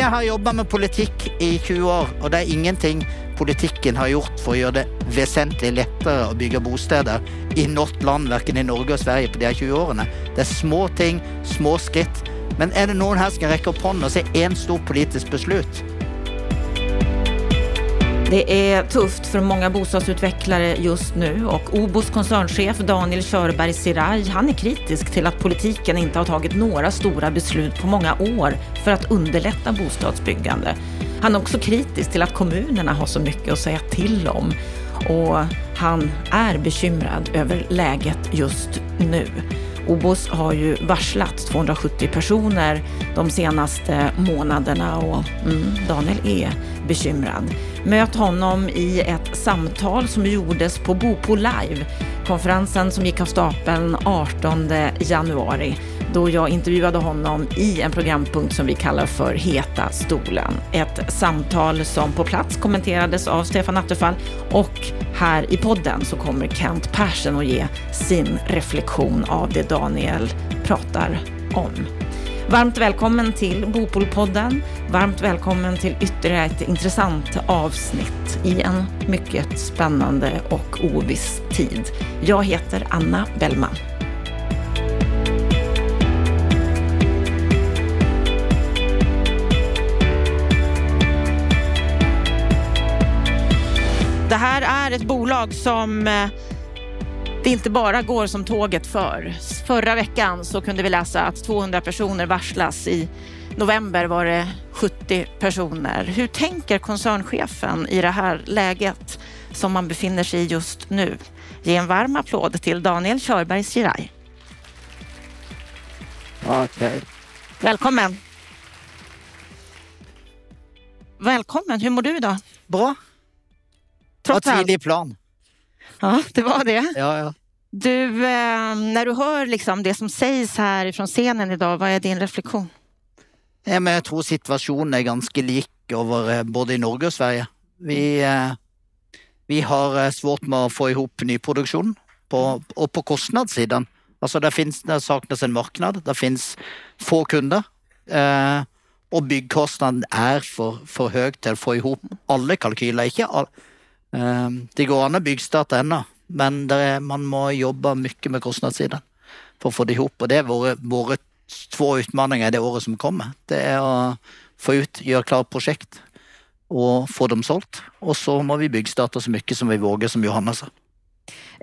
jag har jobbat med politik i 20 år och det är ingenting politiken har gjort för att göra det väsentligt lättare att bygga bostäder i något land, varken i Norge och Sverige på de här 20 åren. Det är små ting, små skritt. Men är det någon här som kan räcka upp handen och se en stor politisk beslut? Det är tufft för många bostadsutvecklare just nu och Obos koncernchef Daniel Körberg Siraj, han är kritisk till att politiken inte har tagit några stora beslut på många år för att underlätta bostadsbyggande. Han är också kritisk till att kommunerna har så mycket att säga till om och han är bekymrad över läget just nu. Obos har ju varslat 270 personer de senaste månaderna och mm, Daniel är bekymrad. Möt honom i ett samtal som gjordes på Bopo Live, konferensen som gick av stapeln 18 januari då jag intervjuade honom i en programpunkt som vi kallar för Heta stolen. Ett samtal som på plats kommenterades av Stefan Attefall och här i podden så kommer Kent Persson att ge sin reflektion av det Daniel pratar om. Varmt välkommen till Bopolpodden. Varmt välkommen till ytterligare ett intressant avsnitt i en mycket spännande och oviss tid. Jag heter Anna Bellman. Det här är ett bolag som eh, det inte bara går som tåget för. Förra veckan så kunde vi läsa att 200 personer varslas. I november var det 70 personer. Hur tänker koncernchefen i det här läget som man befinner sig i just nu? Ge en varm applåd till Daniel Körberg Siraj. Okay. Välkommen. Välkommen. Hur mår du idag? Bra. Trots allt. tidig plan. Ja, det var det. Ja, ja. Du, eh, när du hör liksom det som sägs här från scenen idag, vad är din reflektion? Ja, men jag tror situationen är ganska lik över eh, både i Norge och Sverige. Vi, eh, vi har svårt med att få ihop nyproduktion på, och på kostnadssidan. Alltså det, finns, det saknas en marknad, det finns få kunder eh, och byggkostnaden är för, för hög till att få ihop alla kalkyler. Inte all, Ehm, det går an att byggstarta ännu, men är, man må jobba mycket med kostnadssidan för att få det ihop och det är våra, våra två utmaningar det året som kommer. Det är att få ut, göra klart projekt och få dem sålt. Och så må vi byggstarta så mycket som vi vågar som Johanna sa.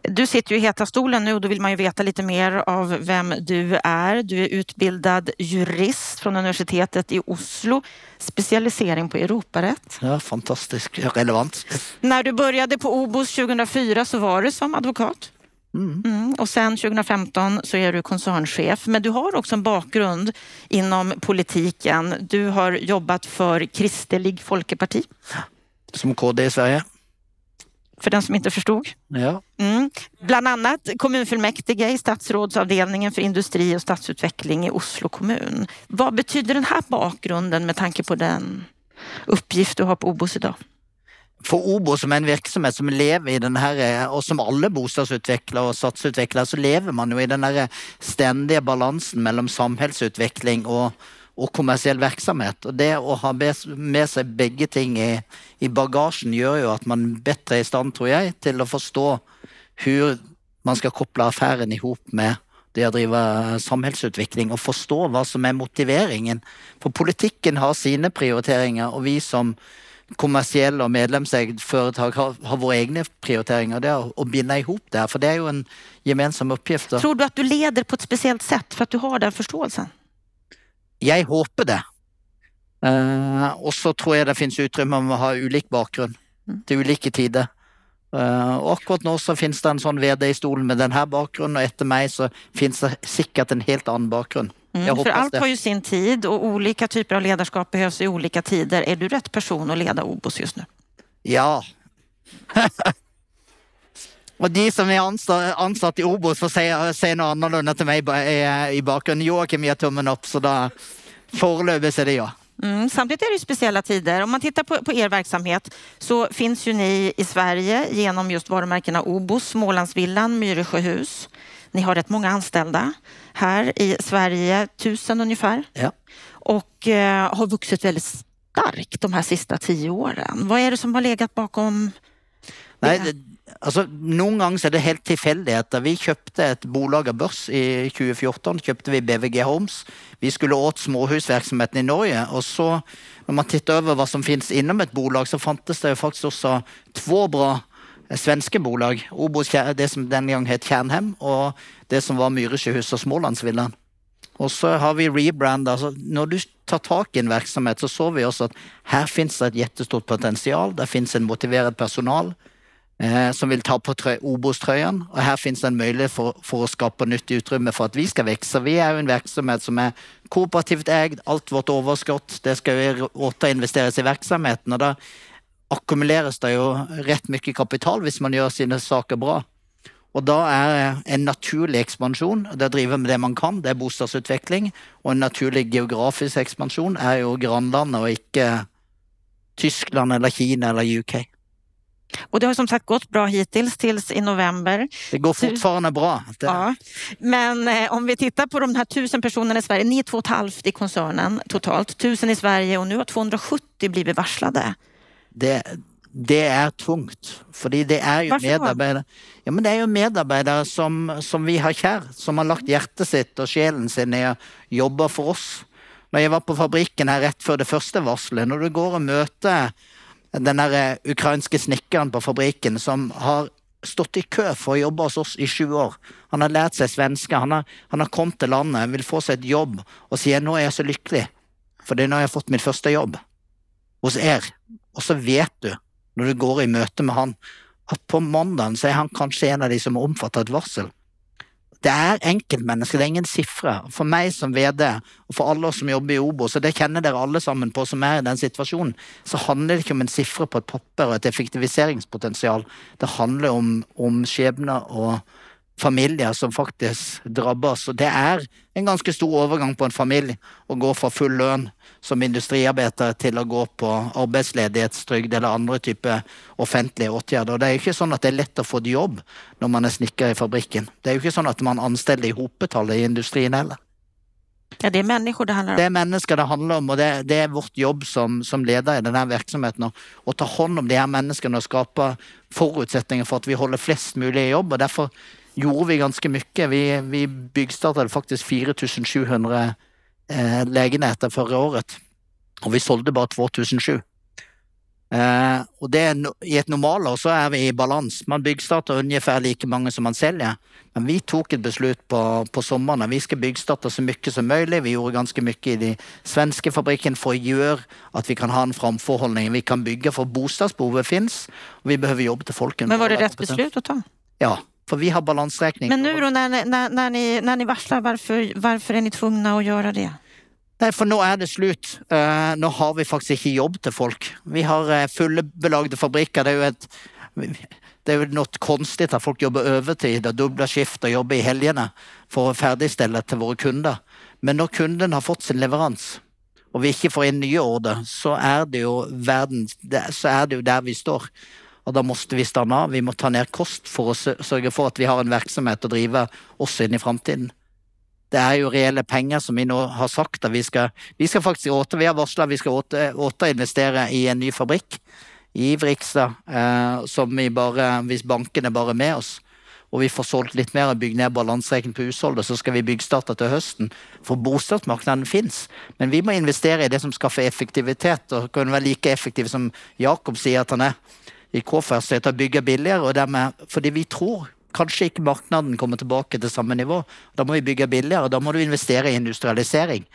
Du sitter ju i heta stolen nu och då vill man ju veta lite mer av vem du är. Du är utbildad jurist från universitetet i Oslo, specialisering på Europarätt. Ja, fantastiskt relevant. När du började på Obos 2004 så var du som advokat. Mm. Mm. Och sen 2015 så är du koncernchef. Men du har också en bakgrund inom politiken. Du har jobbat för Kristelig Folkeparti. Som KD i Sverige. För den som inte förstod. Ja. Mm. Bland annat kommunfullmäktige i statsrådsavdelningen för industri och stadsutveckling i Oslo kommun. Vad betyder den här bakgrunden med tanke på den uppgift du har på Obos idag? För Obo som en verksamhet som lever i den här, och som alla bostadsutvecklare och stadsutvecklare, så lever man ju i den här ständiga balansen mellan samhällsutveckling och, och kommersiell verksamhet. Och det att ha med sig bägge ting i, i bagagen gör ju att man bättre är i stand, tror jag, till att förstå hur man ska koppla affären ihop med det att driva samhällsutveckling och förstå vad som är motiveringen. För politiken har sina prioriteringar och vi som kommersiella och medlemsägda företag har, har våra egna prioriteringar. där och att binda ihop det här, för det är ju en gemensam uppgift. Tror du att du leder på ett speciellt sätt för att du har den förståelsen? Jag hoppas det. Uh, och så tror jag det finns utrymme om att ha ulik bakgrund mm. till olika tider. Uh, och akkurat nu så finns det en sån vd i stolen med den här bakgrunden och efter mig så finns det säkert en helt annan bakgrund. Mm, för allt har ju sin tid och olika typer av ledarskap behövs i olika tider. Är du rätt person att leda Obos just nu? Ja. och de som är ansatt, i Obos får säga, säga något annorlunda till mig i bakgrunden. Joakim ger tummen upp så då förelöpigt är det jag. Mm, samtidigt är det speciella tider. Om man tittar på, på, er verksamhet så finns ju ni i Sverige genom just varumärkena Obos, Smålandsvillan, Myresjöhus. Ni har rätt många anställda här i Sverige, tusen ungefär. Ja. Och eh, har vuxit väldigt stark de här sista tio åren. Vad är det som har legat bakom Nej, det, Altså, noen ganger så er det helt tilfeldigheter. Vi kjøpte et bolag av børs i 2014. kjøpte vi BVG Homes. Vi skulle åt småhusvirksomheten i Norge. Og så, når man titter over hva som finnes innom et bolag, så fantes det jo faktisk også to bra eh, svenske bolag. Obos, det som den gang het Kjernhem, og det som var Myresjøhus og Smålandsvillaen. Og så har vi rebranda. Altså, når du tar tak i en virksomhet, så så vi også at her fins det et jättestort potensial. Det fins en motivert personal Eh, som vill ta på Obos-tröjan. Och här finns det en möjlighet för, för att skapa nytt utrymme för att vi ska växa. Vi är en verksamhet som är kooperativt ägd. Allt vårt överskott det ska jo återinvesteras i verksamheten och då ackumuleras det ju rätt mycket kapital om man gör sina saker bra. Och då är en naturlig expansion, det driver med det man kan, det är bostadsutveckling och en naturlig geografisk expansion är ju grannlandet och inte Tyskland eller Kina eller UK. Och det har som sagt gått bra hittills, tills i november. Det går fortfarande bra. Det... Ja. Men eh, om vi tittar på de här tusen personerna i Sverige, ni är två och ett halvt i koncernen totalt, tusen i Sverige och nu har 270 blivit varslade. Det, det är tungt, för det är ju medarbetare, ja, men det är ju medarbetare som, som vi har kär, som har lagt hjärtat sitt och själen sin i att jobba för oss. När jag var på fabriken här rätt för det första varslet, när du går och möter den der eh, ukrainske snekkeren på fabrikken som har stått i kø for å jobbe hos oss i sju år. Han har lært seg svenske, han har, han har kommet til landet, vil få seg et jobb og sier nå er jeg så lykkelig, fordi det har jeg har fått min første jobb hos er. Og så vet du, når du går i møte med han, at på mandagen så er han kanskje en av de som har omfattet et varsel. Det er enkeltmennesker, det er ingen sifre. For meg som VD, og for alle oss som jobber i Obos, og det kjenner dere alle sammen på som er i den situasjonen, så handler det ikke om en sifre på et papir og et effektiviseringspotensial. Det handler om, om skjebner og familier som faktisk drabbes. Og det er en ganske stor overgang på en familie å gå fra full lønn som industriarbeider til å gå på arbeidsledighetstrygd eller andre typer offentlige åtgärder. Og det er jo ikke sånn at det er lett å få jobb når man er snekker i fabrikken. Det er jo ikke sånn at man ansteller i hopetallet i industrien heller. Ja, det er mennesker det handler om. Det er mennesker det handler om, og det, det er vårt jobb som, som leder i denne virksomheten å ta hånd om de her menneskene og skape forutsetninger for at vi holder flest mulig i jobb. og Derfor gjorde vi ganske mye. Vi, vi byggstartet faktisk 4700 eh, lägenheter förra året och vi sålde bara 2007. Eh, och det är, I ett normalår så är vi i balans. Man byggstartar ungefär lika många som man säljer. Men vi tog ett beslut på, på sommaren. Vi ska byggstarta så mycket som möjligt. Vi gjorde ganska mycket i den svenska fabriken för att göra att vi kan ha en framförhållning. Vi kan bygga för bostadsbehovet finns och vi behöver jobba till folken. Men var det rätt beslut att ta? Ja, för vi har balansräkning. Men nu då när, när, när, ni, när ni varslar, varför, varför är ni tvungna att göra det? Nej, för nu är det slut. Uh, nu har vi faktiskt inte jobb till folk. Vi har uh, fullbelagda fabriker. Det är ju ett, det är något konstigt att folk jobbar övertid och dubbla skift och jobbar i helgerna för att färdigställa till våra kunder. Men när kunden har fått sin leverans och vi inte får in nya order så är det ju världen, så är det ju där vi står. Og då måste vi stanna av. Vi måste ta ner kost för att sørge for att vi har en verksamhet att driva også inn i framtiden. Det är jo reella pengar som vi nu har sagt att vi ska, vi skal faktisk åte, vi har varsla at vi ska åter, återinvestera i en ny fabrik i Vrikstad eh, som vi bara, hvis banken bara är med oss och vi får sålt lite mer och byggt ner balansräkningen på hushållet så ska vi byggstarta till hösten. För bostadsmarknaden finns. Men vi måste investera i det som skapar effektivitet och kan vara lika effektiv som Jakob säger att han är i K-Fast, att bygga billigare och därmed, för det vi tror kanskje ikke marknaden kommer tilbake til samme nivå. Da må vi bygge billigere. Da må du investere i industrialisering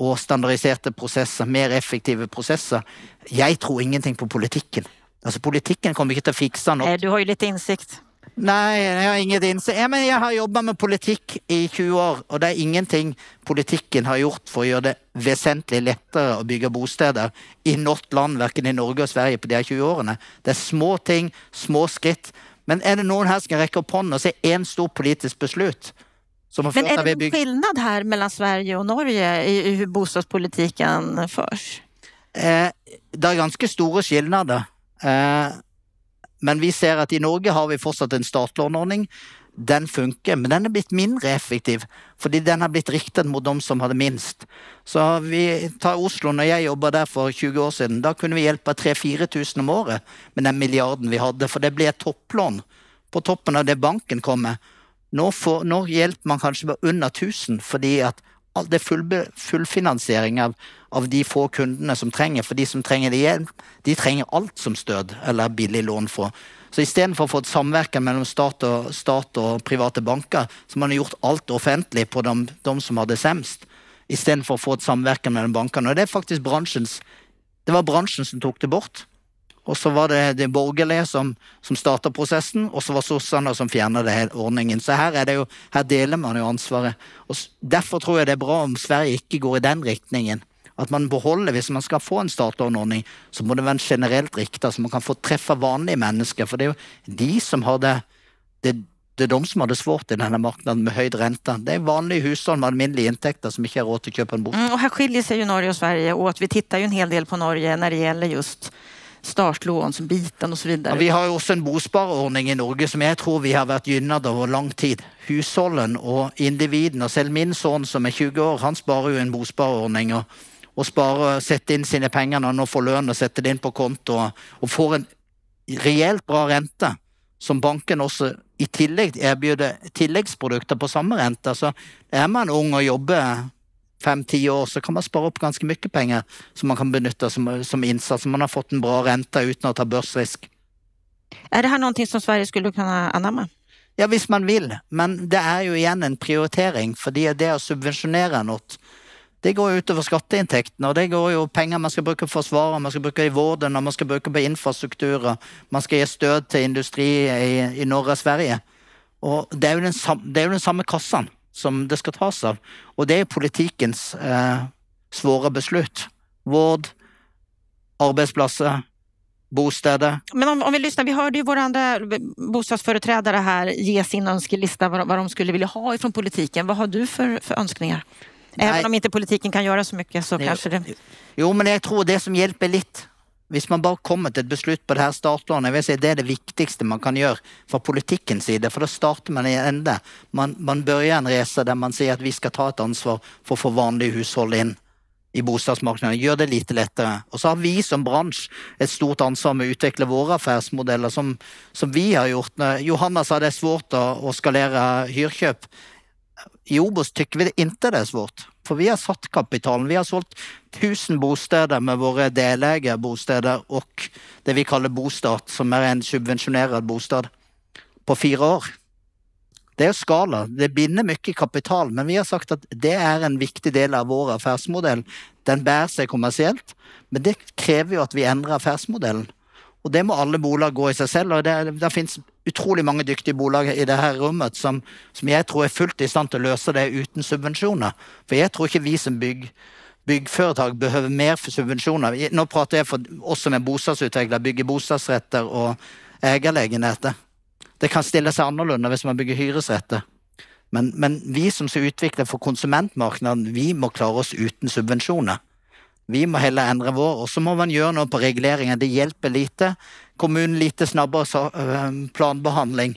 og standardiserte prosesser, mer effektive prosesser. Jeg tror ingenting på politikken. Altså, politikken kommer ikke til å fikse noe. Eh, du har jo litt innsikt. Nei, jeg har inget innsikt. Ja, men jeg har jobba med politikk i 20 år, og det er ingenting politikken har gjort for å gjøre det vesentlig lettere å bygge bosteder i något land, verken i Norge og Sverige, på de 20 årene. Det er små ting, små skritt. Men är det någon här som ska räcka upp handen och säga en stor politisk beslut? Som har Men är det bygg... skillnad här mellan Sverige och Norge i, i hur bostadspolitiken förs? Eh, det är ganska stora skillnader. Eh, men vi ser att i Norge har vi fortsatt en startlåneordning. den funker, men den er blitt mindre effektiv fordi den har blitt riktet mot de som hadde minst. Så vi tar Oslo, når jeg jobba der for 20 år siden, da kunne vi hjelpe 3000-4000 om året med den milliarden vi hadde, for det ble et topplån på toppen av det banken kom med. Nå, får, nå hjelper man kanskje under 1000 fordi at det er full, fullfinansiering av, av, de få kundene som trenger. For de som trenger det hjelp, de trenger alt som stød eller billig lån for. Så istedenfor å få et samvirke mellom stat og, stat og private banker, så man har gjort alt offentlig på de, de som hadde semst, istedenfor å få et samvirke mellom bankene. Og det er faktisk bransjens Det var bransjen som tok det bort. Og så var det de borgerlige som, som starta prosessen, og så var sossene som fjerna ordningen. Så her, er det jo, her deler man jo ansvaret. Og derfor tror jeg det er bra om Sverige ikke går i den riktningen. At man beholder, Hvis man skal få en startlånordning, så må det være generelt riktig, så man kan få treffe vanlige mennesker. For det er jo de som har det, det, det er de som har det svårt i denne marknaden med höjd ränta. Det är vanliga hushåll med alminnelige inntekter som inte har råd til å kjøpe en bostad. Mm, och här skiljer sig ju Norge och Sverige åt. Vi tittar ju en hel del på Norge när det gäller just startlån som biten och så Ja, vi har ju också en bosparordning i Norge som jag tror vi har varit gynnade over lång tid. Hushållen och individen, och min son som är 20 år, han sparar ju en bosparordning och og sparer, sätter in sina pengar när han får lön och sätter det in på konto, och får en rejält bra ränta som banken också i tillägg erbjuder tilläggsprodukter på samma ränta. Så är man ung och jobbar jobber fem-ti år, så kan man spare opp ganske mye penger som man kan benytte som, som innsats. Man har fått en bra rente uten å ta børsrisk. Er det her noe som Sverige skulle kunne anamme? Ja, hvis man vil. Men det er jo igjen en prioritering. fordi det å subvensjonere noe, det går jo utover skatteinntektene. Og det går jo penger man skal bruke på forsvaret, man skal bruke i vården, man skal bruke på infrastruktur, man skal gi støt til industri i, i og Sverige. Og det er jo den, det er jo den samme kassen som det skal tas av. Og det er politikkens eh, svåre beslut. Vård, arbeidsplasser, bostäder. Men om, om vi lyssnar, vi hörde ju våra andra bostadsföreträdare här ge sin önskelista vad, vad de skulle vilja ha ifrån politiken. Vad har du för, för önskningar? Även om inte politiken kan göra så mycket så jo, kanske det... Jo, men jeg tror det som hjelper litt, hvis man bare kommer til et beslut på det her startlånet, si, det er det viktigste man kan gjøre fra politikkens side. For da starter man i ende. Man, man begynner en race der man sier at vi skal ta et ansvar for å få vanlige hushold inn i bostadsmarkedet. Gjør det lite lettere. Og så har vi som bransje et stort ansvar med å utvikle våre affærsmodeller, som, som vi har gjort. Johanna sa det er svårt å, å skalere hyrkjøp. I Obos tycker vi inte det är svårt. For vi har satt kapitalen. Vi har solgt 1000 bosteder med våre deleierbosteder og det vi kaller bostad, som er en subvensjonert bostad, på fire år. Det er skala. Det binder mye kapital, men vi har sagt at det er en viktig del av vår affærsmodell. Den bærer seg kommersielt, men det krever jo at vi endrer affærsmodellen. Og det må alle bolag gå i seg selv. og Det, det finnes utrolig mange dyktige bolag i dette rommet som, som, jeg tror er fullt i stand til å løse det uten subvensjoner. For jeg tror ikke vi som bygg, byggforetak behøver mer for subvensjoner. Nå prater jeg for oss som er bostadsutvecklare, bygger bostadsrätter og ägarlägenheter. Det kan stille seg annerledes hvis man bygger hyresretter. Men, men vi som skal utvikle for konsumentmarknaden, vi må klare oss uten subvensjoner. Vi må heller endre vår. Og så må man gjøre noe på reguleringen. Det hjelper lite. Kommunen lite snabbere planbehandling.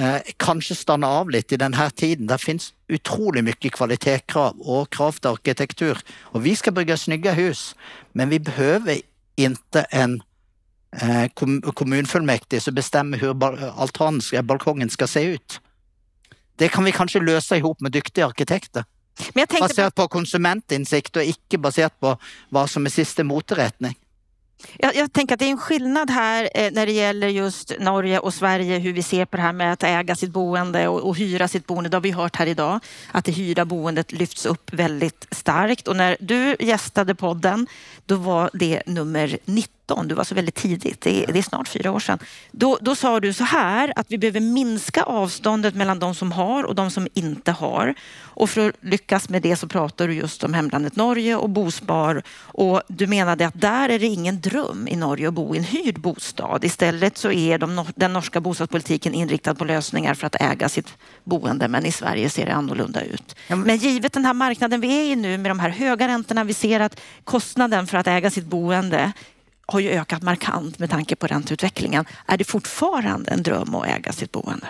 Eh, kanskje stanne av litt i denne tiden. Det finnes utrolig mye kvalitetskrav og krav til arkitektur. Og vi skal bygge snygge hus, men vi behøver ikke en eh, kommunfullmäktige kommunefullmektig som bestemmer hvordan balkongen skal se ut. Det kan vi kanskje løse i hop med dyktige arkitekter. Basert på konsumentinnsikt og ikke basert på hva som er siste moteretning. Jag, jag, tänker att det är en skillnad här eh, när det gäller just Norge och Sverige, hur vi ser på det här med att äga sitt boende och, och, hyra sitt boende. Det har vi hört här idag, att det hyrda boendet lyfts upp väldigt starkt. Och när du gästade podden, då var det nummer 19 2013, du var så väldigt tidigt, det är, det är snart fyra år sedan. Då, då sa du så här att vi behöver minska avståndet mellan de som har och de som inte har. Och för att lyckas med det så pratar du just om hemlandet Norge och bospar. Och du menade att där är det ingen dröm i Norge att bo i en hyrd bostad. Istället så är de, den norska bostadspolitiken inriktad på lösningar för att äga sitt boende. Men i Sverige ser det annorlunda ut. Men givet den här marknaden vi är i nu med de här höga räntorna, vi ser att kostnaden för att äga sitt boende har ju ökat markant med tanke på ränteutvecklingen. Är det fortfarande en dröm att äga sitt boende?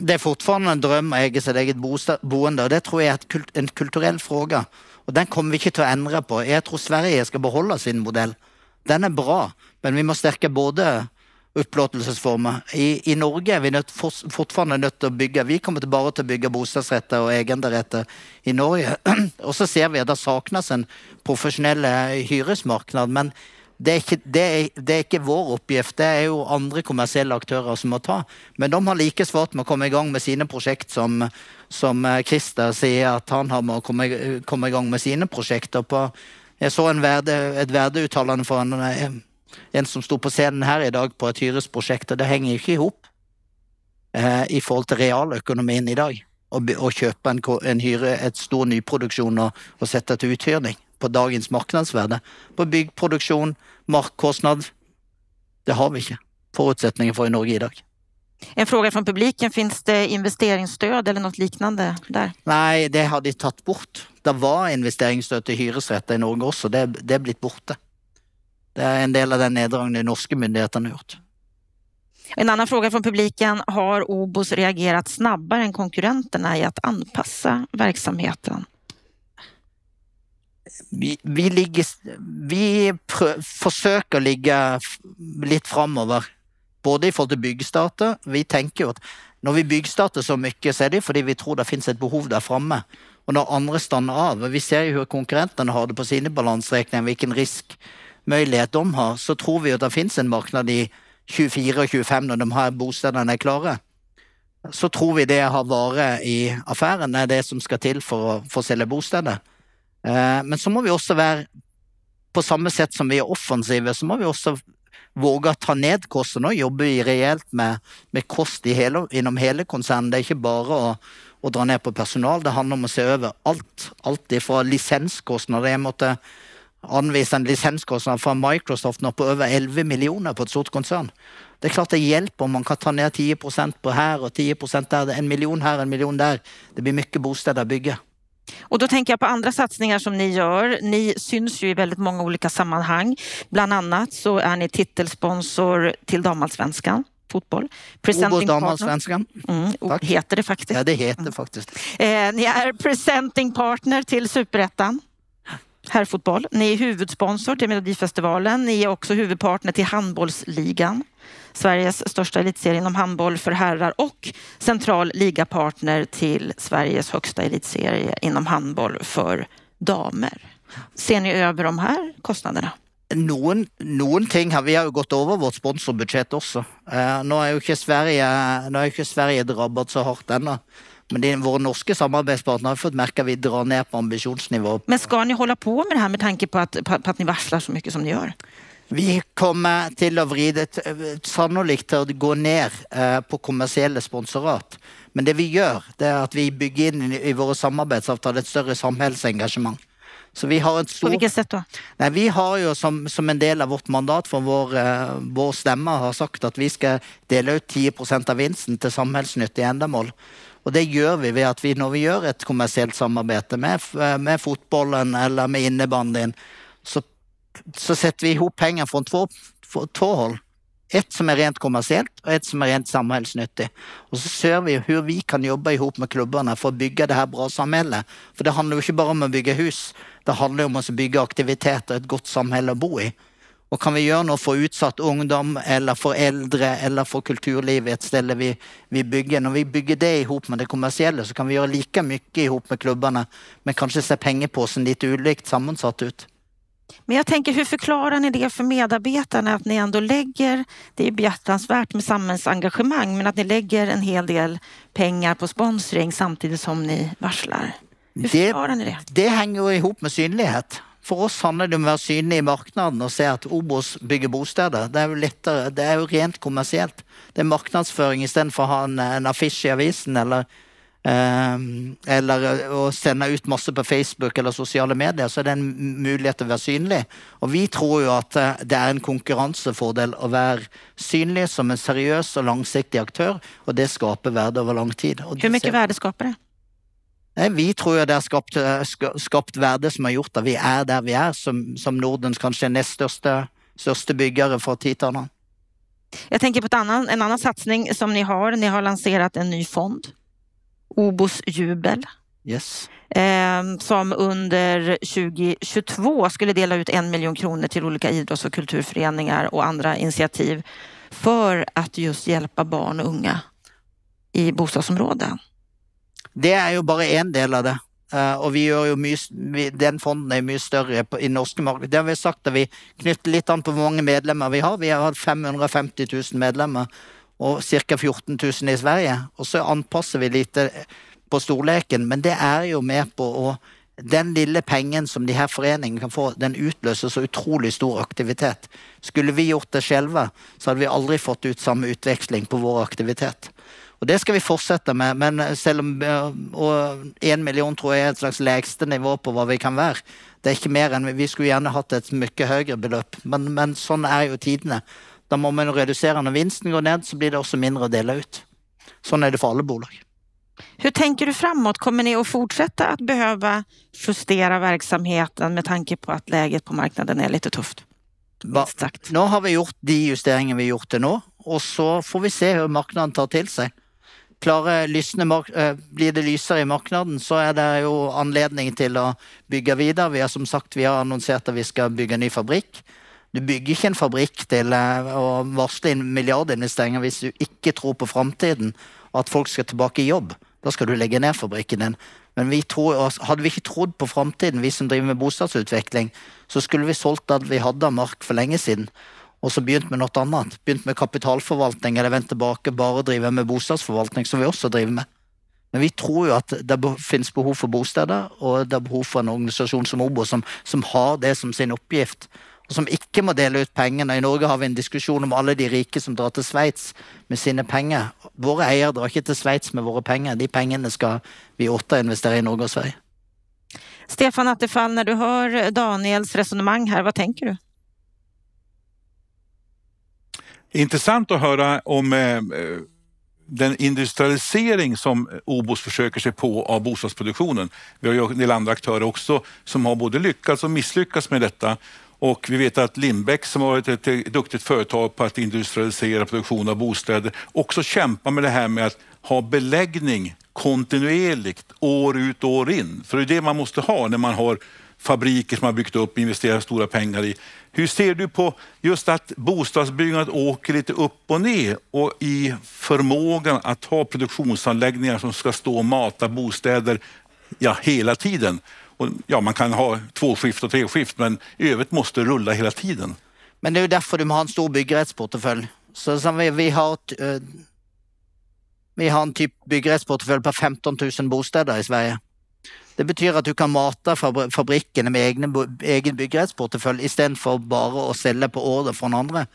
Det är fortfarande en dröm att äga sitt eget boende och det tror jag är en kulturell fråga. Och den kommer vi inte att ändra på. Jag tror Sverige ska behålla sin modell. Den är bra, men vi måste stärka både upplåtelseformer. I, I Norge är vi nöt, for, fortfarande nödt att bygga, vi kommer bara att bygga bostadsrätter och äganderätter i Norge. och så ser vi att det saknas en professionell eh, hyresmarknad, men det är, inte, det, er, det er, ikke, vår uppgift, det är jo andra kommersiella aktörer som må ta. Men de har lika svårt med att komma igång med sina projekt som, som eh, Christer säger att han har med att komma, i igång med sina projekt. På, jag såg en värde, ett värdeuttalande från en, en som stod på scenen här idag på ett hyresprojekt och det hänger ikke inte ihop eh, i förhållande till realekonomin idag. dag. Å köpa en, en hyre, et stor nyproduktion og, och sätta till uthyrning på dagens marknadsvärde. På byggproduktion, markkostnad. Det har vi inte förutsättningar för i Norge idag. En fråga från publiken, finns det investeringsstöd eller något liknande där? Nej, det har de tagit bort. Det var investeringsstöd till hyresrätter i Norge också, det, det är blivit borta. Det är en del av den neddragningen de norska myndigheterna gjort. En annan fråga från publiken, har Obos reagerat snabbare än konkurrenterna i att anpassa verksamheten? Vi, vi, ligger, vi försöker ligga lite framöver, både i förhållande till byggstarter. Vi tänker att när vi byggstartar så mycket så är det för att vi tror det finns ett behov där framme. Och när andra stannar av, vi ser ju hur konkurrenterna har det på sina balansräkningar, vilken riskmöjlighet de har, så tror vi att det finns en marknad i 24 och 25 när de här bostäderna är klara. Så tror vi det har varit i affären är det som ska till för att få sälja bostäder. Eh, men så må vi också vara, på samma sätt som vi är offensiva, så må vi också våga ta ned kostnaderna och jobba rejält med, med kost i hela, inom hela koncernen. Det är inte bara att, att dra ner på personal, det handlar om att se över allt. Allt ifrån licenskostnader. Jag måste anvisa en licenskostnad från Microsoft på över 11 miljoner på ett stort koncern. Det är klart det hjälper om man kan ta ner 10 procent på här och 10 procent där. En miljon här, en miljon där. Det blir mycket bostäder att bygga. Och då tänker jag på andra satsningar som ni gör. Ni syns ju i väldigt många olika sammanhang. Bland annat så är ni titelsponsor till damallsvenskan fotboll. Presenting damallsvenskan. Mm, heter det faktiskt. Ja, det heter faktiskt. Eh, ni är presenting partner till Superettan herrfotboll. Ni är huvudsponsor till Melodifestivalen. Ni är också huvudpartner till handbollsligan. Sveriges största elitserie inom handboll för herrar och central ligapartner till Sveriges högsta elitserie inom handboll för damer. Ser ni över de här kostnaderna? Noen, noen ting har vi har gått över vårt sponsorbudget också. Uh, nå er jo ikke Sverige, nå er ikke Sverige drabbet så hårt ännu. Men det, våra norska samarbetspartner har fått märka att vi drar ner på ambitionsnivå. Men ska ni hålla på med det här med tanke på att, på, på att ni varslar så mycket som ni gör? Vi kommer till att vrida, sannolikt till att gå ner eh, på kommersiella sponsorat. Men det vi gör, det är att vi bygger in i våra samarbetsavtal ett större samhällsengagemang. Så vi har ett stort... På vilket sätt då? Nej, vi har ju som, som en del av vårt mandat från vår, eh, vår stämma har sagt att vi ska dela ut 10 procent av vinsten till samhällsnyttiga ändamål. Och det gör vi vid att vi, när vi gör ett kommersiellt samarbete med, med fotbollen eller med innebandyn så, så sätter vi ihop pengar från två, två håll. Ett som är rent kommersiellt och ett som är rent samhällsnyttigt. Och så ser vi hur vi kan jobba ihop med klubbarna för att bygga det här bra samhället. För det handlar ju inte bara om att bygga hus. Det handlar om att bygga aktiviteter, ett gott samhälle att bo i. Och kan vi göra något för utsatt ungdom eller för äldre eller för kulturlivet ett ställe vi, vi bygger. När vi bygger det ihop med det kommersiella så kan vi göra lika mycket ihop med klubbarna men kanske se pengapåsen lite olikt sammansatt ut. Men jag tänker, hur förklarar ni det för medarbetarna att ni ändå lägger, det är behjärtansvärt med samhällsengagemang, men att ni lägger en hel del pengar på sponsring samtidigt som ni varslar? Hur förklarar ni det? Det hänger ihop med synlighet. För oss handlar det om att vara synlig i marknaden och se att Obos bygger bostäder. Det är ju lättare, det är ju rent kommersiellt. Det är marknadsföring istället för att ha en, en affisch i avisen eller eller att sända ut massor på Facebook eller sociala medier så är det en möjlighet att vara synlig. Och vi tror ju att eh, det är en konkurrensfördel att vara synlig som en seriös och långsiktig aktör och det skapar värde över lång tid. Hur mycket värde skapar det? Nej, vi tror att det har skapat, eh, skapat värde som har gjort att vi är där vi är som, som Nordens kanske näst största, största byggare för tittarna. Jag tänker på annan, en annan satsning som ni har. Ni har lanserat en ny fond, Obos Jubel. Yes. Eh, som under 2022 skulle dela ut en miljon kronor till olika idrotts och kulturföreningar och andra initiativ för att just hjälpa barn och unga i bostadsområden. Det är ju bara en del av det. Uh, og vi gjør jo mye, Den fonden är mycket större i norske marked. Det har vi sagt, att vi knytter litt an på hur många medlemmar vi har. Vi har hatt 550 000 medlemmar och cirka 14 000 i Sverige. Och så anpassar vi lite på storleken, men det är ju med på att den lilla pengen som de här föreningarna kan få, den utlöser så otroligt stor aktivitet. Skulle vi gjort det själva så hade vi aldrig fått ut samma utväxling på vår aktivitet. Och det ska vi fortsätta med, men selv om eh, en miljon tror jag är ett slags lägsta nivå på vad vi kan vara. Det är inte mer än, vi skulle gärna haft ett mycket högre belopp, men, men sån är ju tiderna. Då måste man reducera när vinsten går ned så blir det också mindre att dela ut. Så är det för alla bolag. Hur tänker du framåt? Kommer ni att fortsätta att behöva justera verksamheten med tanke på att läget på marknaden är lite tufft? Nu har vi gjort de justeringar vi gjort det nu och så får vi se hur marknaden tar till sig. Klarer lysne, eh, blir det lysare i marknaden så är det ju anledning till att bygga vidare. Vi har som sagt vi har annonserat att vi ska bygga en ny fabrik. Du bygger inte en fabrik til eh, å varsle varsla in miljardinvesteringar om du inte tror på framtiden och att folk ska tillbaka i jobb. Då ska du lägga ner fabriken din. Men vi tror, hade vi inte trott på framtiden, vi som driver med bostadsutveckling, så skulle vi sålt att vi hade mark för länge sedan och så begynt med något annat. Begynt med kapitalförvaltning eller vendt tillbaka bara driva med bostadsförvaltning som vi också driver med. Men vi tror ju att det finns behov för bostäder och det är behov för en organisation som OBO som, som har det som sin uppgift och som inte må dela ut pengarna. I Norge har vi en diskussion om alla de rika som drar till Schweiz med sina pengar. Våra ägare drar inte till Schweiz med våra pengar. De pengarna ska vi återinvestera i Norge och Sverige. Stefan Attefall, när du hör Daniels resonemang här, vad tänker du? Intressant att höra om eh, den industrialisering som OBOS försöker sig på av bostadsproduktionen. Vi har ju en del andra aktörer också som har både lyckats och misslyckats med detta. Och vi vet att Lindbäck som har varit ett duktigt företag på att industrialisera produktion av bostäder också kämpar med det här med att ha beläggning kontinuerligt år ut och år in. För det är det man måste ha när man har fabriker som man byggt upp och investerat stora pengar i. Hur ser du på just att bostadsbyggandet åker lite upp och ner och i förmågan att ha produktionsanläggningar som ska stå och mata bostäder ja, hela tiden? Och, ja, man kan ha tvåskift och treskift men i övrigt måste rulla hela tiden. Men det är därför du har en stor byggrättsportfölj. Så som vi, vi har uh, vi har en typ byggrättsportfölj på 15 000 bostäder i Sverige. Det betyder att du kan mata fabrikerna med egen, egen byggrättsportfölj istället för bara att sälja på order från andra.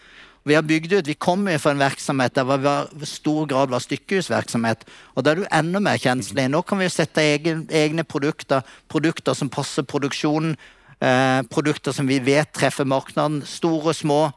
Vi har byggt ut, vi kommer från en verksamhet där vi i stor grad var styckehusverksamhet och där är du ännu mer känslig. Nu kan vi sätta egen, egna produkter, produkter som passar produktionen, eh, produkter som vi vet träffar marknaden, stora och små.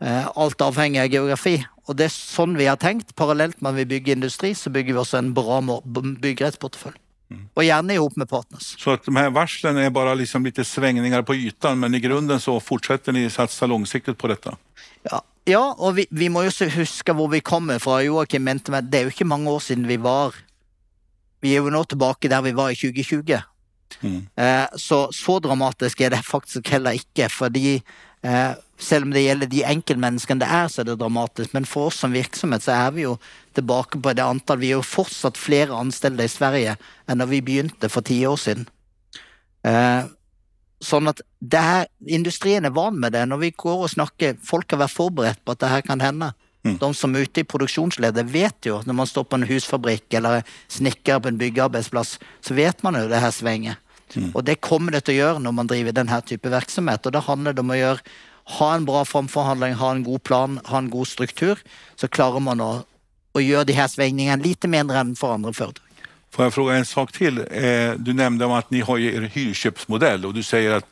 Eh, allt avhänger av geografi. Och det är så vi har tänkt. Parallellt med att vi bygger industri så bygger vi också en bra byggrättsportfölj. Mm. Och gärna ihop med partners. Så att de här varslen är bara liksom lite svängningar på ytan men i grunden så fortsätter ni satsa långsiktigt på detta? Ja, ja och vi, vi måste huska var vi kommer ifrån. Joakim mente med, det är ju inte många år sedan vi var, vi är ju nu tillbaka där vi var i 2020. Mm. Eh, så så dramatiskt är det faktiskt heller inte, för de Eh, selv om det gäller de enkeltmenneskene det är så är det dramatiskt. Men för oss som virksomhet så är vi ju tillbaka på det antal. Vi är ju fortsatt fler anställda i Sverige än när vi började för tio år sedan. Eh, sånn at det her, Industrien är van med det. När vi går och snackar, folk har varit förberedda på att det här kan hända. Mm. De som är ute i produktionsledet vet ju, när man står på en husfabrik eller snickrar på en byggarbetsplats, så vet man hur det här svänger. Mm. Och det kommer det att göra när man driver den här typen av verksamhet. Och då handlar det om att göra, ha en bra framförhandling, ha en god plan, ha en god struktur, så klarar man att, att göra de här svängningarna lite mindre än för andra företag. Får jag fråga en sak till? Eh, du nämnde om att ni har er hyrköpsmodell och du säger att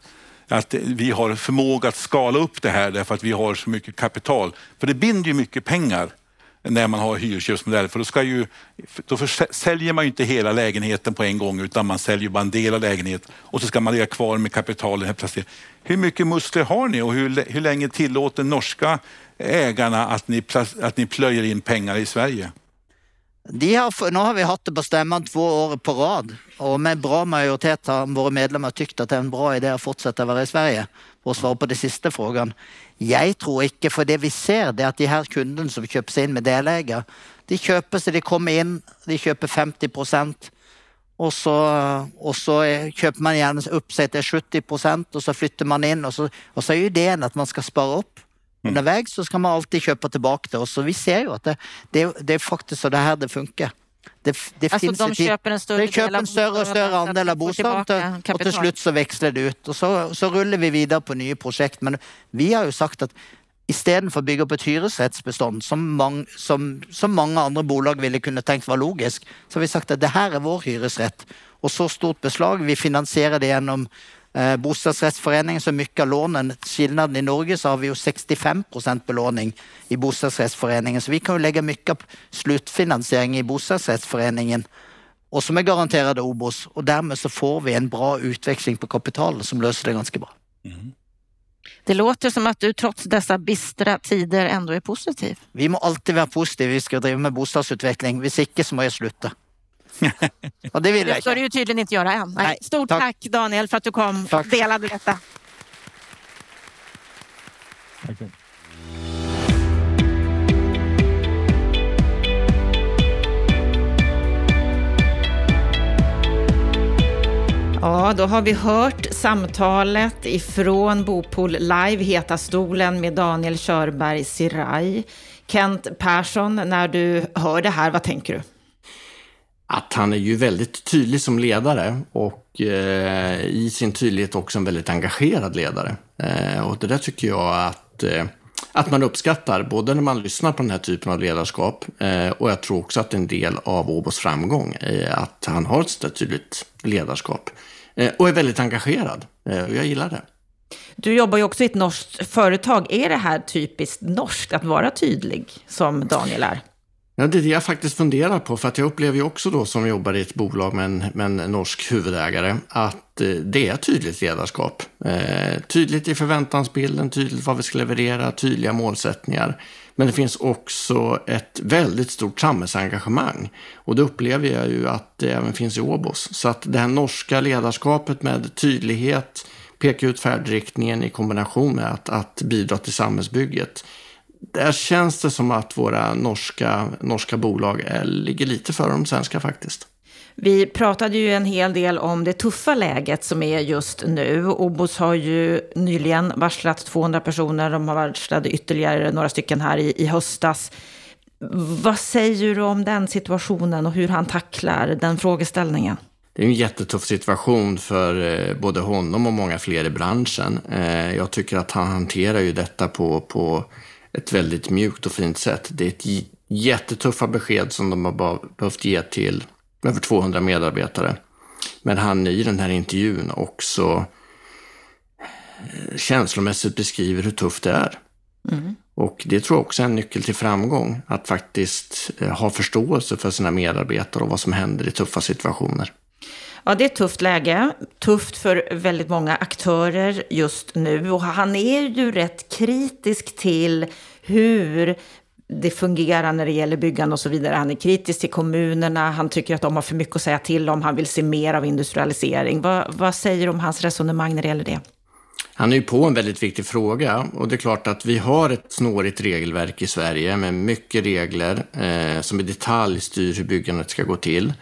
att vi har förmåga att skala upp det här därför att vi har så mycket kapital. För det binder ju mycket pengar när man har hyrköpsmodell. För då, ska ju, då säljer man ju inte hela lägenheten på en gång utan man säljer bara en del av lägenheten och så ska man ligga kvar med kapitalet. Hur mycket muskler har ni och hur, hur länge tillåter norska ägarna att ni, att ni plöjer in pengar i Sverige? De har, nå har vi haft det på stämman två år på rad och med bra majoritet har våra medlemmar tyckt att det är en bra idé att fortsätta vara i Sverige. För att svara på den sista frågan. Jag tror inte, för det vi ser det är att de här kunderna som köper sig in med delägare, de köper sig, de kommer in, de köper 50 procent och så, och så köper man gärna upp sig till 70 procent och så flyttar man in och så, och så är ju idén att man ska spara upp Mm. Underväg så ska man alltid köpa tillbaka det och så vi ser ju att det, det, det är faktiskt så det här det funkar. Det, det finns de köper en större, de köper en större och större andel av bostaden och till slut så växlar det ut och så, så rullar vi vidare på nya projekt. Men vi har ju sagt att istället för att bygga upp ett hyresrättsbestånd som, mång, som, som många andra bolag ville kunna tänkt vara logiskt, så har vi sagt att det här är vår hyresrätt och så stort beslag. Vi finansierar det genom eh, bostadsrättsföreningen så mycket av lånen, skillnaden i Norge så har vi ju 65 procent belåning i bostadsrättsföreningen så vi kan ju lägga mycket slutfinansiering i bostadsrättsföreningen och som är garanterad OBOS och därmed så får vi en bra utväxling på kapital som löser det ganska bra. Mm. Det låter som att du trots dessa bistra tider ändå är positiv. Vi måste alltid vara positiva. Vi ska driva med bostadsutveckling. Hvis inte så måste jag sluta. Och det vill jag Det ska du ju tydligen inte göra än. Nej. Stort tack. tack. Daniel för att du kom och delade detta. Tack. Ja, då har vi hört samtalet ifrån Bopol Live, Heta stolen med Daniel Körberg Siraj. Kent Persson, när du hör det här, vad tänker du? Att han är ju väldigt tydlig som ledare och eh, i sin tydlighet också en väldigt engagerad ledare. Eh, och det där tycker jag att, eh, att man uppskattar, både när man lyssnar på den här typen av ledarskap eh, och jag tror också att en del av Åbos framgång är att han har ett sådant tydligt ledarskap eh, och är väldigt engagerad. Eh, och jag gillar det. Du jobbar ju också i ett norskt företag. Är det här typiskt norskt att vara tydlig som Daniel är? Ja, det är det jag faktiskt funderar på. För att jag upplever ju också då som jobbar i ett bolag med en, med en norsk huvudägare att eh, det är tydligt ledarskap. Eh, tydligt i förväntansbilden, tydligt vad vi ska leverera, tydliga målsättningar. Men det finns också ett väldigt stort samhällsengagemang. Och det upplever jag ju att det även finns i Åbos. Så att det här norska ledarskapet med tydlighet, peka ut färdriktningen i kombination med att, att bidra till samhällsbygget där känns det som att våra norska, norska bolag är, ligger lite före de svenska faktiskt. Vi pratade ju en hel del om det tuffa läget som är just nu. Obos har ju nyligen varslat 200 personer. De har varslat ytterligare några stycken här i, i höstas. Vad säger du om den situationen och hur han tacklar den frågeställningen? Det är en jättetuff situation för eh, både honom och många fler i branschen. Eh, jag tycker att han hanterar ju detta på, på ett väldigt mjukt och fint sätt. Det är ett jättetuffa besked som de har behövt ge till över 200 medarbetare. Men han i den här intervjun också eh, känslomässigt beskriver hur tufft det är. Mm. Och det tror jag också är en nyckel till framgång, att faktiskt eh, ha förståelse för sina medarbetare och vad som händer i tuffa situationer. Ja, det är ett tufft läge. Tufft för väldigt många aktörer just nu. Och han är ju rätt kritisk till hur det fungerar när det gäller byggande och så vidare. Han är kritisk till kommunerna, han tycker att de har för mycket att säga till om, han vill se mer av industrialisering. Vad, vad säger du om hans resonemang när det gäller det? Han är ju på en väldigt viktig fråga och det är klart att vi har ett snårigt regelverk i Sverige med mycket regler eh, som i detalj styr hur byggandet ska gå till.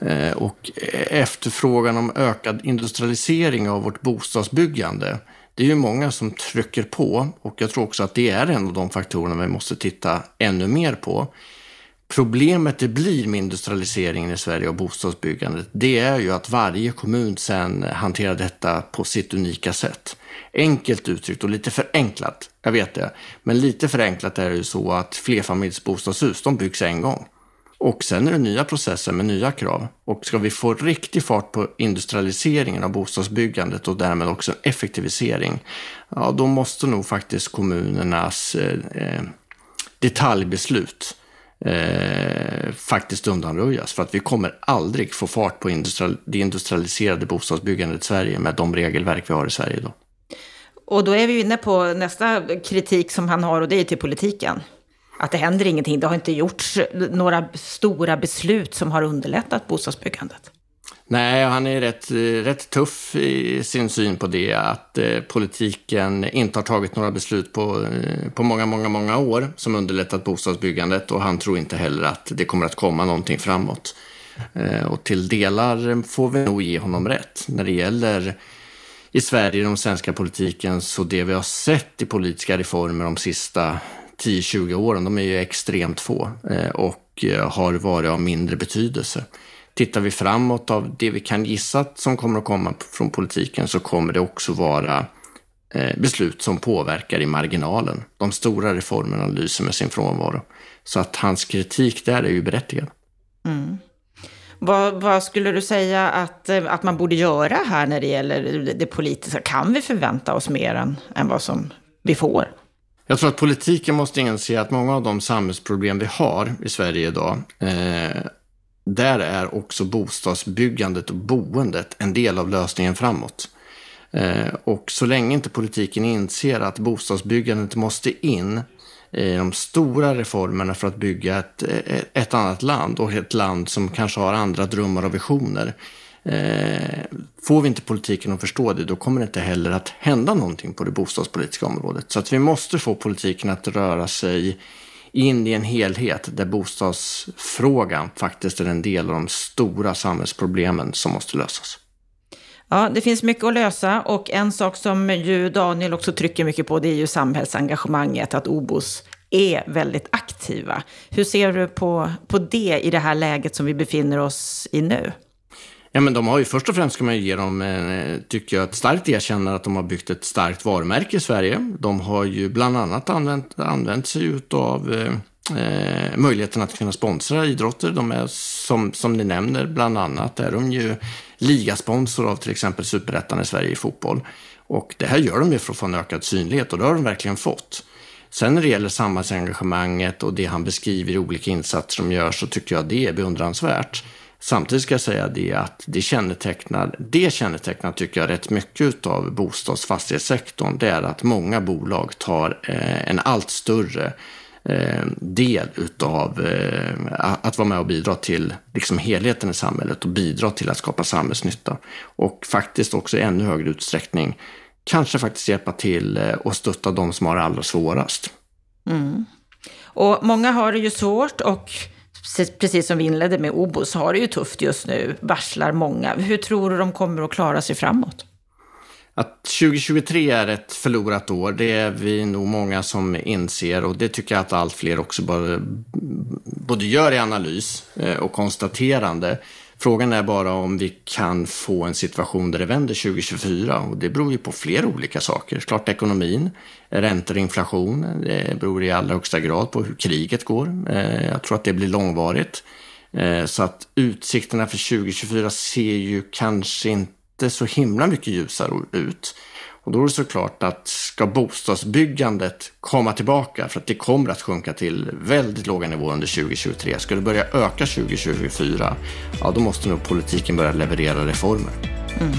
Eh, och efterfrågan om ökad industrialisering av vårt bostadsbyggande. Det är ju många som trycker på och jag tror också att det är en av de faktorerna vi måste titta ännu mer på. Problemet det blir med industrialiseringen i Sverige och bostadsbyggandet, det är ju att varje kommun sen hanterar detta på sitt unika sätt. Enkelt uttryckt och lite förenklat, jag vet det, men lite förenklat är det ju så att flerfamiljsbostadshus, de byggs en gång. Och sen är det nya processer med nya krav. Och ska vi få riktig fart på industrialiseringen av bostadsbyggandet och därmed också effektivisering, ja då måste nog faktiskt kommunernas eh, eh, detaljbeslut eh, faktiskt undanröjas. För att vi kommer aldrig få fart på industrial, det industrialiserade bostadsbyggandet i Sverige med de regelverk vi har i Sverige idag. Och då är vi inne på nästa kritik som han har och det är till politiken. Att det händer ingenting. Det har inte gjorts några stora beslut som har underlättat bostadsbyggandet. Nej, han är rätt, rätt tuff i sin syn på det. Att eh, politiken inte har tagit några beslut på, eh, på många, många, många år som underlättat bostadsbyggandet och han tror inte heller att det kommer att komma någonting framåt. Eh, och till delar får vi nog ge honom rätt. När det gäller i Sverige, den svenska politiken, så det vi har sett i politiska reformer de sista 10-20 åren, de är ju extremt få eh, och eh, har varit av mindre betydelse. Tittar vi framåt av det vi kan gissa som kommer att komma från politiken så kommer det också vara eh, beslut som påverkar i marginalen. De stora reformerna lyser med sin frånvaro. Så att hans kritik där är ju berättigad. Mm. Vad, vad, skulle du säga att, att man borde göra här när det gäller det politiska? Kan vi förvänta oss mer än, än vad som vi får? Jag tror att politiken måste inse att många av de samhällsproblem vi har i Sverige idag eh, där är också bostadsbyggandet och boendet en del av lösningen framåt. Eh, och så länge inte politiken inser att bostadsbyggandet måste in eh, i de stora reformerna för att bygga ett, eh, ett annat land och ett land som kanske har andra drömmar och visioner. Eh, får vi inte politiken att förstå det, då kommer det inte heller att hända någonting på det bostadspolitiska området. Så att vi måste få politiken att röra sig in i en helhet där bostadsfrågan faktiskt är en del av de stora samhällsproblemen som måste lösas. Ja, det finns mycket att lösa och en sak som ju Daniel också trycker mycket på det är ju samhällsengagemanget, att OBOS är väldigt aktiva. Hur ser du på, på det i det här läget som vi befinner oss i nu? Ja, men de har ju först och främst ska man ju ge dem, eh, tycker jag, ett starkt erkännande att de har byggt ett starkt varumärke i Sverige. De har ju bland annat använt, använt sig av eh, eh, möjligheten att kunna sponsra idrotter. De är, som, som ni nämner, bland annat är de ju ligasponsor av till exempel Superettan i Sverige i fotboll. Och det här gör de ju för att få en ökad synlighet och det har de verkligen fått. Sen när det gäller samhällsengagemanget och det han beskriver i olika insatser som görs så tycker jag det är beundransvärt. Samtidigt ska jag säga det att det kännetecknar, det kännetecknar tycker jag rätt mycket av bostadsfastighetssektorn. Det är att många bolag tar eh, en allt större eh, del utav eh, att vara med och bidra till liksom helheten i samhället och bidra till att skapa samhällsnytta. Och faktiskt också i ännu högre utsträckning kanske faktiskt hjälpa till och stötta de som har det allra svårast. Mm. Och många har det ju svårt och precis som vi inledde med Obos, har det ju tufft just nu, varslar många. Hur tror du de kommer att klara sig framåt? Att 2023 är ett förlorat år, det är vi nog många som inser och det tycker jag att allt fler också både, både gör i analys eh, och konstaterande. Frågan är bara om vi kan få en situation där det vänder 2024 och det beror ju på flera olika saker. Klart ekonomin, räntor och inflation. Det beror i allra högsta grad på hur kriget går. Eh, jag tror att det blir långvarigt. Eh, så att utsikterna för 2024 ser ju kanske inte så himla mycket ljusare ut. Och då är det såklart att ska bostadsbyggandet komma tillbaka, för att det kommer att sjunka till väldigt låga nivåer under 2023, ska det börja öka 2024, ja då måste nog politiken börja leverera reformer. Mm.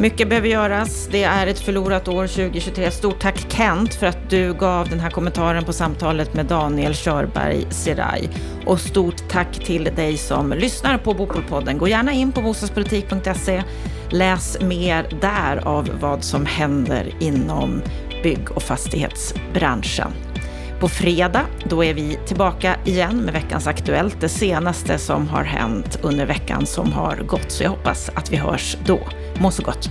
Mycket behöver göras. Det är ett förlorat år 2023. Stort tack Kent för att du gav den här kommentaren på samtalet med Daniel Körberg Siraj. Och stort tack till dig som lyssnar på Bopolpodden. Gå gärna in på bostadspolitik.se. Läs mer där av vad som händer inom bygg och fastighetsbranschen. På fredag, då är vi tillbaka igen med veckans Aktuellt, det senaste som har hänt under veckan som har gått. Så jag hoppas att vi hörs då. Må så gott!